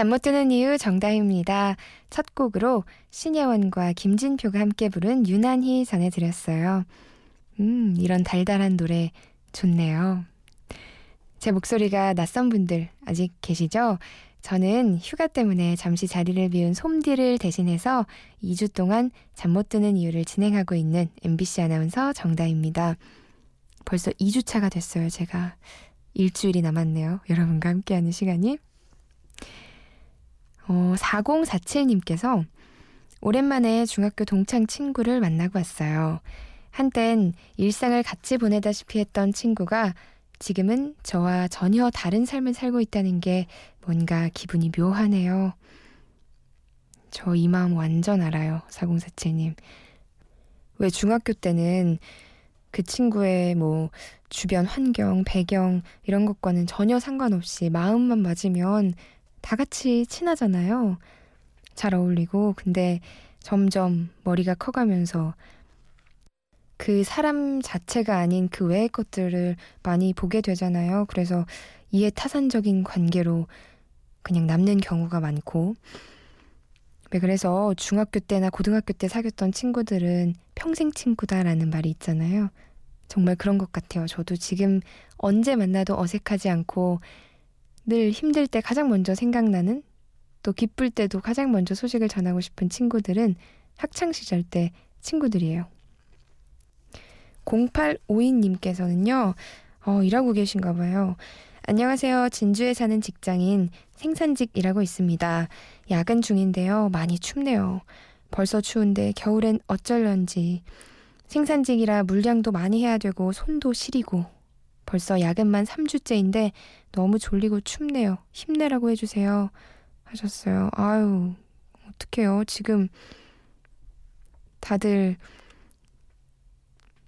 잠 못 드는 이유 정다입니다. 첫 곡으로 신예원과 김진표가 함께 부른 유난히 전해드렸어요. 음, 이런 달달한 노래 좋네요. 제 목소리가 낯선 분들 아직 계시죠? 저는 휴가 때문에 잠시 자리를 비운 솜디를 대신해서 2주 동안 잠 못 드는 이유를 진행하고 있는 MBC 아나운서 정다입니다. 벌써 2주차가 됐어요, 제가. 일주일이 남았네요. 여러분과 함께하는 시간이. 어, 4047님께서 오랜만에 중학교 동창 친구를 만나고 왔어요. 한땐 일상을 같이 보내다시피 했던 친구가 지금은 저와 전혀 다른 삶을 살고 있다는 게 뭔가 기분이 묘하네요. 저 이 마음 완전 알아요. 4047님. 왜 중학교 때는 그 친구의 뭐 주변 환경, 배경 이런 것과는 전혀 상관없이 마음만 맞으면 다 같이 친하잖아요. 잘 어울리고. 근데 점점 머리가 커가면서 그 사람 자체가 아닌 그 외의 것들을 많이 보게 되잖아요. 그래서 이해 타산적인 관계로 그냥 남는 경우가 많고. 네, 그래서 중학교 때나 고등학교 때 사귀었던 친구들은 평생 친구다라는 말이 있잖아요. 정말 그런 것 같아요. 저도 지금 언제 만나도 어색하지 않고 늘 힘들 때 가장 먼저 생각나는 또 기쁠 때도 가장 먼저 소식을 전하고 싶은 친구들은 학창 시절 때 친구들이에요. 0852님께서는요, 어, 일하고 계신가 봐요. 안녕하세요. 진주에 사는 직장인 생산직 일하고 있습니다. 야근 중인데요. 많이 춥네요. 벌써 추운데 겨울엔 어쩔런지. 생산직이라 물량도 많이 해야 되고 손도 시리고 벌써 야근만 3주째인데 너무 졸리고 춥네요. 힘내라고 해주세요. 하셨어요. 아유, 어떡해요. 지금 다들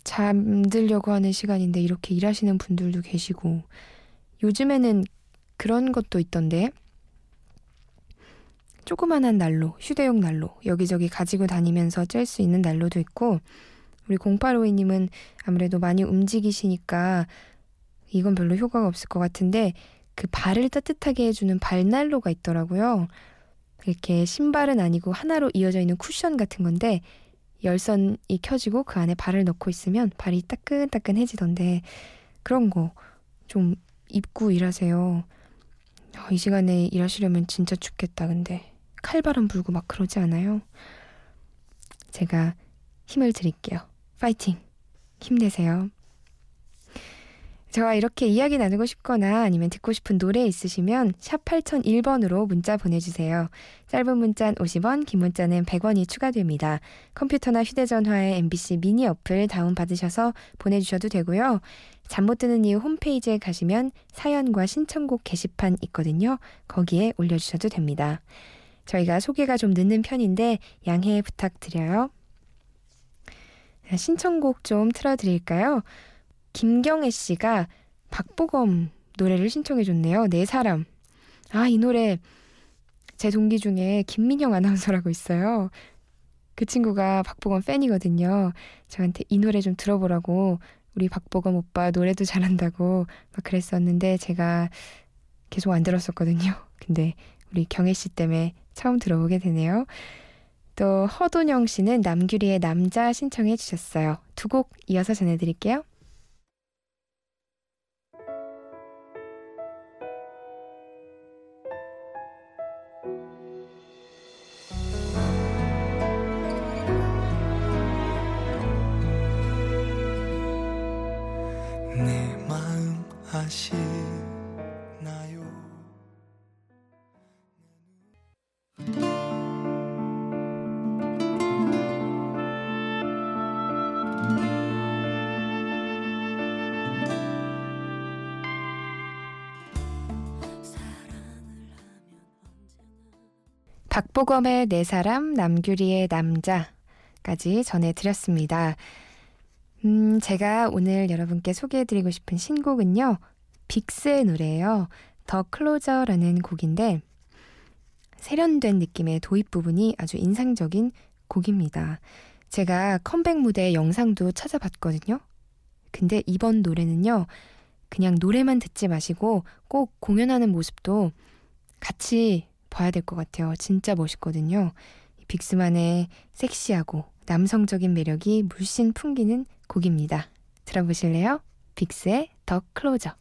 잠들려고 하는 시간인데 이렇게 일하시는 분들도 계시고 요즘에는 그런 것도 있던데 조그만한 난로, 휴대용 난로 여기저기 가지고 다니면서 짤수 있는 난로도 있고 우리 0852님은 아무래도 많이 움직이시니까 이건 별로 효과가 없을 것 같은데 그 발을 따뜻하게 해주는 발난로가 있더라고요. 이렇게 신발은 아니고 하나로 이어져 있는 쿠션 같은 건데 열선이 켜지고 그 안에 발을 넣고 있으면 발이 따끈따끈해지던데 그런 거 좀 입고 일하세요. 어, 이 시간에 일하시려면 진짜 춥겠다. 근데 칼바람 불고 막 그러지 않아요? 제가 힘을 드릴게요. 파이팅! 힘내세요. 저와 이렇게 이야기 나누고 싶거나 아니면 듣고 싶은 노래 있으시면 샵 8001번으로 문자 보내주세요. 짧은 문자는 50원, 긴 문자는 100원이 추가됩니다. 컴퓨터나 휴대전화에 MBC 미니 어플 다운받으셔서 보내주셔도 되고요. 잠 못 드는 이유 홈페이지에 가시면 사연과 신청곡 게시판 있거든요. 거기에 올려주셔도 됩니다. 저희가 소개가 좀 늦는 편인데 양해 부탁드려요. 신청곡 좀 틀어드릴까요? 김경애 씨가 박보검 노래를 신청해 줬네요. 네 사람. 아, 이 노래 제 동기 중에 김민영 아나운서라고 있어요. 그 친구가 박보검 팬이거든요. 저한테 이 노래 좀 들어보라고 우리 박보검 오빠 노래도 잘한다고 막 그랬었는데 제가 계속 안 들었었거든요. 근데 우리 경혜 씨 때문에 처음 들어보게 되네요. 또 허돈영 씨는 남규리의 남자 신청해 주셨어요. 두 곡 이어서 전해드릴게요. 박보검의 네 사람, 남규리의 남자까지 전해드렸습니다. 음, 제가 오늘 여러분께 소개해드리고 싶은 신곡은요. 빅스의 노래예요. 더 클로저라는 곡인데 세련된 느낌의 도입 부분이 아주 인상적인 곡입니다. 제가 컴백 무대 영상도 찾아봤거든요. 근데 이번 노래는요. 그냥 노래만 듣지 마시고 꼭 공연하는 모습도 같이 봐야 될 것 같아요. 진짜 멋있거든요. 빅스만의 섹시하고 남성적인 매력이 물씬 풍기는 곡입니다. 들어보실래요? 빅스의 더 클로저.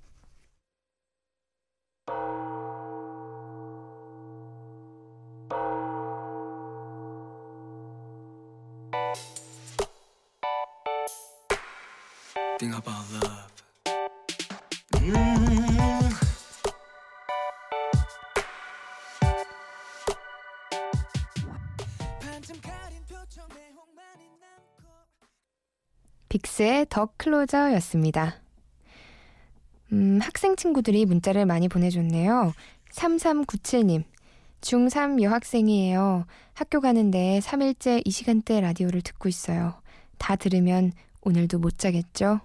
빅스의 더 클로저였습니다. 음, 학생 친구들이 문자를 많이 보내줬네요. 3397님. 중3 여학생이에요. 학교 가는데 3일째 이 시간대 라디오를 듣고 있어요. 다 들으면 오늘도 못 자겠죠?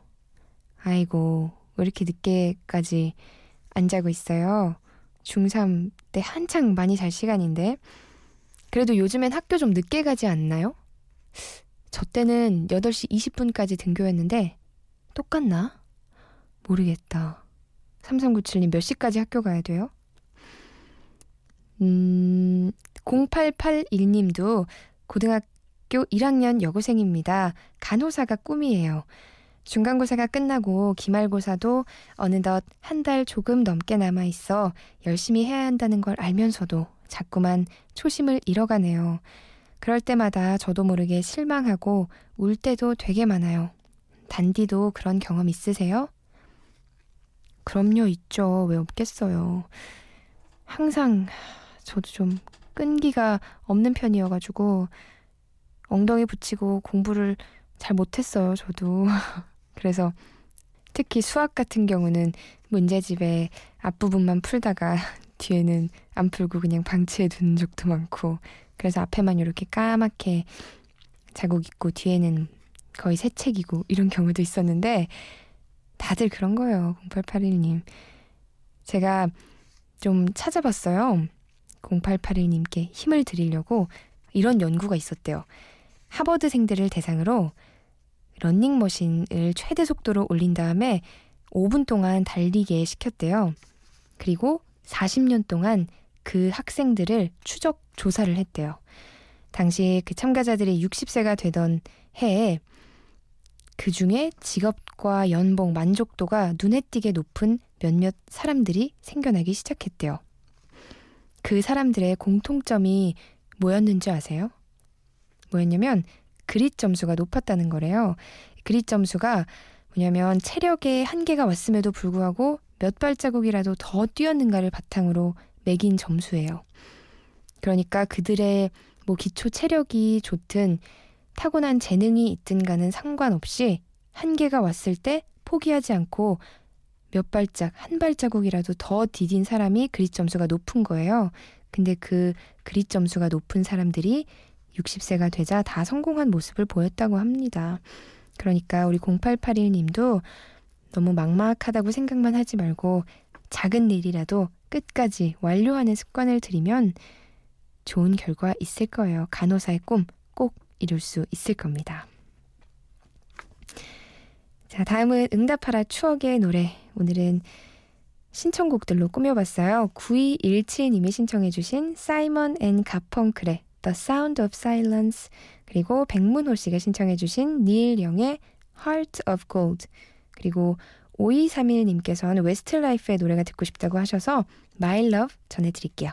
아이고, 왜 이렇게 늦게까지 안 자고 있어요? 중3 때 한창 많이 잘 시간인데. 그래도 요즘엔 학교 좀 늦게 가지 않나요? 저 때는 8시 20분까지 등교했는데 똑같나? 모르겠다. 3397님 몇 시까지 학교 가야 돼요? 음, 0881님도 고등학교 1학년 여고생입니다. 간호사가 꿈이에요. 중간고사가 끝나고 기말고사도 어느덧 한 달 조금 넘게 남아 있어 열심히 해야 한다는 걸 알면서도 자꾸만 초심을 잃어가네요. 그럴 때마다 저도 모르게 실망하고 울 때도 되게 많아요. 단디도 그런 경험 있으세요? 그럼요, 있죠. 왜 없겠어요. 항상 저도 좀 끈기가 없는 편이어가지고 엉덩이 붙이고 공부를 잘 못했어요, 저도. 그래서 특히 수학 같은 경우는 문제집의 앞부분만 풀다가 뒤에는 안 풀고 그냥 방치해 두는 적도 많고 그래서 앞에만 이렇게 까맣게 자국 있고 뒤에는 거의 새 책이고 이런 경우도 있었는데 다들 그런 거예요. 0881님. 제가 좀 찾아봤어요. 0881님께 힘을 드리려고 이런 연구가 있었대요. 하버드생들을 대상으로 런닝머신을 최대 속도로 올린 다음에 5분 동안 달리게 시켰대요. 그리고 40년 동안 그 학생들을 추적 조사를 했대요. 당시 그 참가자들이 60세가 되던 해에 그 중에 직업과 연봉 만족도가 눈에 띄게 높은 몇몇 사람들이 생겨나기 시작했대요. 그 사람들의 공통점이 뭐였는지 아세요? 뭐였냐면 그릿 점수가 높았다는 거래요. 그릿 점수가 뭐냐면 체력에 한계가 왔음에도 불구하고 몇 발자국이라도 더 뛰었는가를 바탕으로 매긴 점수예요. 그러니까 그들의 뭐 기초 체력이 좋든 타고난 재능이 있든가는 상관없이 한계가 왔을 때 포기하지 않고 몇 발짝, 한 발자국이라도 더 디딘 사람이 그릿 점수가 높은 거예요. 근데 그 그릿 점수가 높은 사람들이 60세가 되자 다 성공한 모습을 보였다고 합니다. 그러니까 우리 0881님도 너무 막막하다고 생각만 하지 말고 작은 일이라도 끝까지 완료하는 습관을 들이면 좋은 결과 있을 거예요. 간호사의 꿈 꼭 이룰 수 있을 겁니다. 자, 다음은 응답하라 추억의 노래. 오늘은 신청곡들로 꾸며봤어요. 9217님이 신청해주신 사이먼 앤 가펑클의 The Sound of Silence 그리고 백문호 씨가 신청해주신 닐 영의 Heart of Gold 그리고 5231님께서는 웨스트라이프의 노래가 듣고 싶다고 하셔서 My Love 전해드릴게요.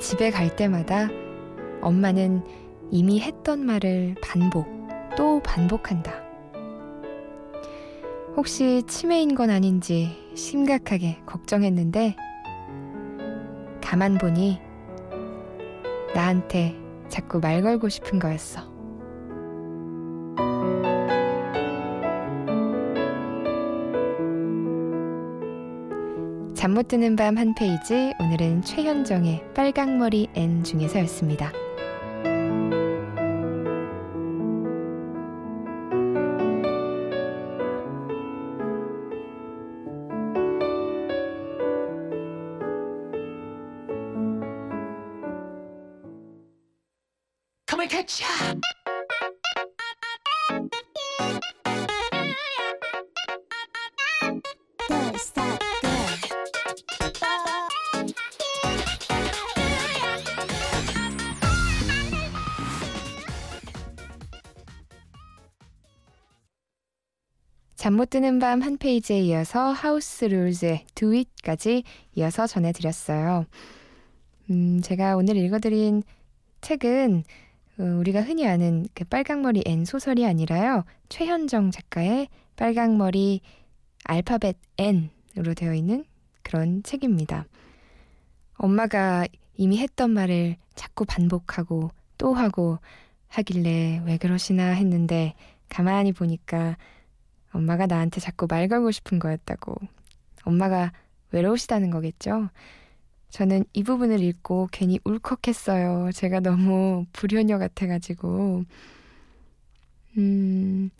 집에 갈 때마다 엄마는 이미 했던 말을 반복 또 반복한다. 혹시 치매인 건 아닌지 심각하게 걱정했는데 가만 보니 나한테 자꾸 말 걸고 싶은 거였어. 잠 못 드는 밤 한 페이지 오늘은 최현정의 빨강머리 N 중에서였습니다. 잠 못 드는 밤 한 페이지에 이어서 하우스 룰즈의 Do It까지 이어서 전해드렸어요. 음, 제가 오늘 읽어드린 책은 어, 우리가 흔히 아는 그 빨강머리 N 소설이 아니라요. 최현정 작가의 빨강머리 알파벳 N으로 되어 있는 그런 책입니다. 엄마가 이미 했던 말을 자꾸 반복하고 또 하고 하길래 왜 그러시나 했는데 가만히 보니까 엄마가 나한테 자꾸 말 걸고 싶은 거였다고. 엄마가 외로우시다는 거겠죠? 저는 이 부분을 읽고 괜히 울컥했어요. 제가 너무 불효녀 같아가지고. 음,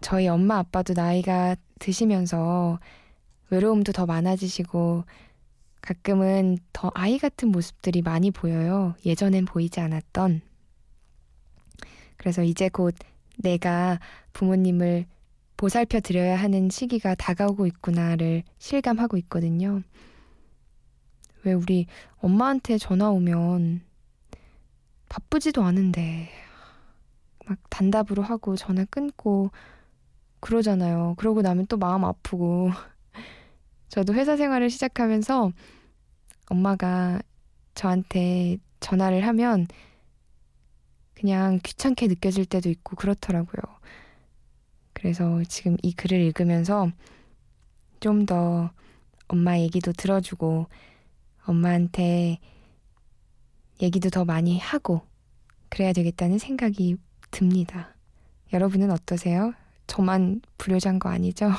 저희 엄마 아빠도 나이가 드시면서 외로움도 더 많아지시고 가끔은 더 아이 같은 모습들이 많이 보여요. 예전엔 보이지 않았던. 그래서 이제 곧 내가 부모님을 보살펴 드려야 하는 시기가 다가오고 있구나를 실감하고 있거든요. 왜 우리 엄마한테 전화 오면 바쁘지도 않은데 막 단답으로 하고 전화 끊고 그러잖아요. 그러고 나면 또 마음 아프고 저도 회사 생활을 시작하면서 엄마가 저한테 전화를 하면 그냥 귀찮게 느껴질 때도 있고 그렇더라고요. 그래서 지금 이 글을 읽으면서 좀 더 엄마 얘기도 들어주고 엄마한테 얘기도 더 많이 하고 그래야 되겠다는 생각이 듭니다. 여러분은 어떠세요? 저만 불효자인 거 아니죠?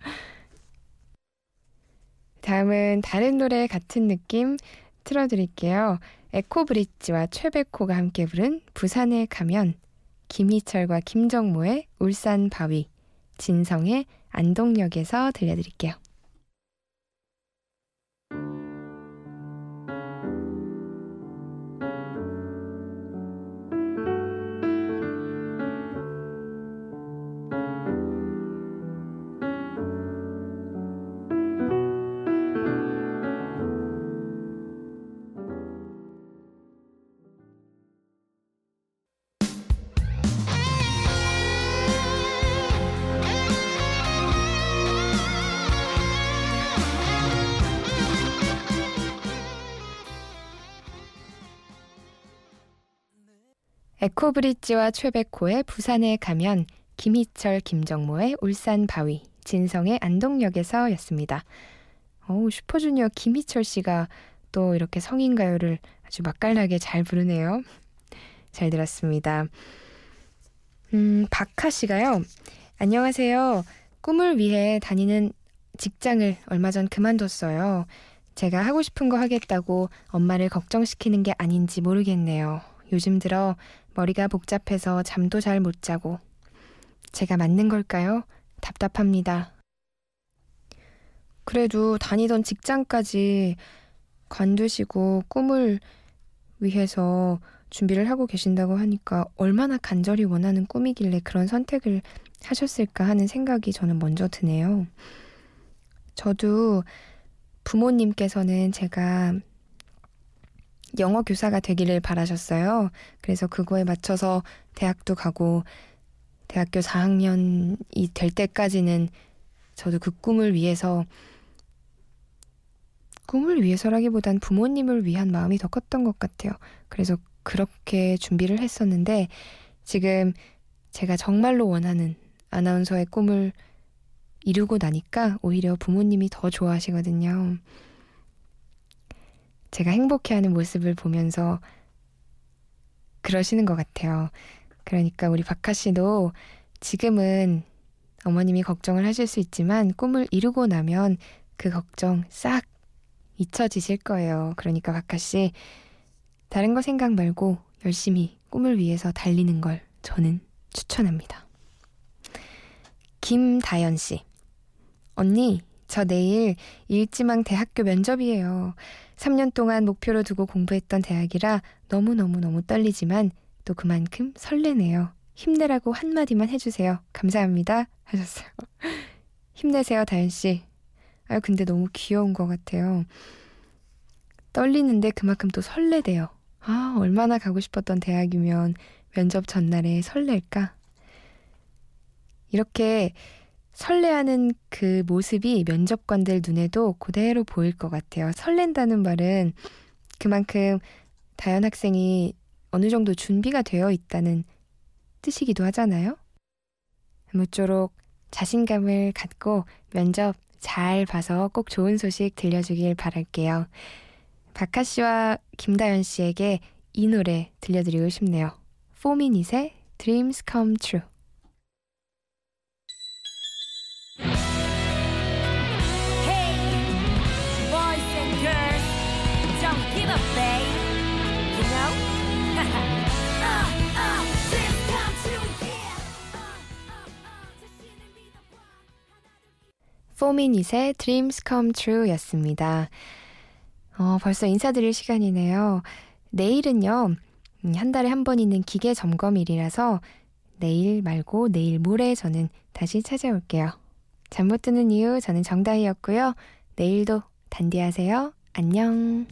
다음은 다른 노래 같은 느낌 틀어드릴게요. 에코브릿지와 최백호가 함께 부른 부산에 가면 김희철과 김정모의 울산 바위 진성의 안동역에서 들려드릴게요. 에코브릿지와 최백호의 부산에 가면 김희철, 김정모의 울산 바위, 진성의 안동역에서였습니다. 어우, 슈퍼주니어 김희철 씨가 또 이렇게 성인 가요를 아주 맛깔나게 잘 부르네요. 잘 들었습니다. 음, 박하 씨가요. 안녕하세요. 꿈을 위해 다니는 직장을 얼마 전 그만뒀어요. 제가 하고 싶은 거 하겠다고 엄마를 걱정시키는 게 아닌지 모르겠네요. 요즘 들어 머리가 복잡해서 잠도 잘 못 자고. 제가 맞는 걸까요? 답답합니다. 그래도 다니던 직장까지 관두시고 꿈을 위해서 준비를 하고 계신다고 하니까 얼마나 간절히 원하는 꿈이길래 그런 선택을 하셨을까 하는 생각이 저는 먼저 드네요. 저도 부모님께서는 제가 영어 교사가 되기를 바라셨어요. 그래서 그거에 맞춰서 대학도 가고 대학교 4학년이 될 때까지는 저도 그 꿈을 위해서 꿈을 위해서라기보단 부모님을 위한 마음이 더 컸던 것 같아요. 그래서 그렇게 준비를 했었는데 지금 제가 정말로 원하는 아나운서의 꿈을 이루고 나니까 오히려 부모님이 더 좋아하시거든요. 제가 행복해하는 모습을 보면서 그러시는 것 같아요. 그러니까 우리 박하 씨도 지금은 어머님이 걱정을 하실 수 있지만 꿈을 이루고 나면 그 걱정 싹 잊혀지실 거예요. 그러니까 박하 씨 다른 거 생각 말고 열심히 꿈을 위해서 달리는 걸 저는 추천합니다. 김다연 씨. 언니, 저 내일 일지망 대학교 면접이에요. 3년 동안 목표로 두고 공부했던 대학이라 너무너무너무 떨리지만 또 그만큼 설레네요. 힘내라고 한마디만 해주세요. 감사합니다. 하셨어요. 힘내세요, 다현씨. 아유, 근데 너무 귀여운 것 같아요. 떨리는데 그만큼 또 설레대요. 아, 얼마나 가고 싶었던 대학이면 면접 전날에 설렐까? 이렇게 설레하는 그 모습이 면접관들 눈에도 그대로 보일 것 같아요. 설렌다는 말은 그만큼 다현 학생이 어느 정도 준비가 되어 있다는 뜻이기도 하잖아요. 아무쪼록 자신감을 갖고 면접 잘 봐서 꼭 좋은 소식 들려주길 바랄게요. 박하 씨와 김다연 씨에게 이 노래 들려드리고 싶네요. 포미닛의 Dreams Come True. 포미닛의 Dreams Come True 였습니다. 어, 벌써 인사드릴 시간이네요. 내일은요, 음, 한 달에 한 번 있는 기계 점검일이라서 내일 말고 내일 모레 저는 다시 찾아올게요. 잠 못 드는 이유 저는 정다희였고요. 내일도 단디하세요. 안녕.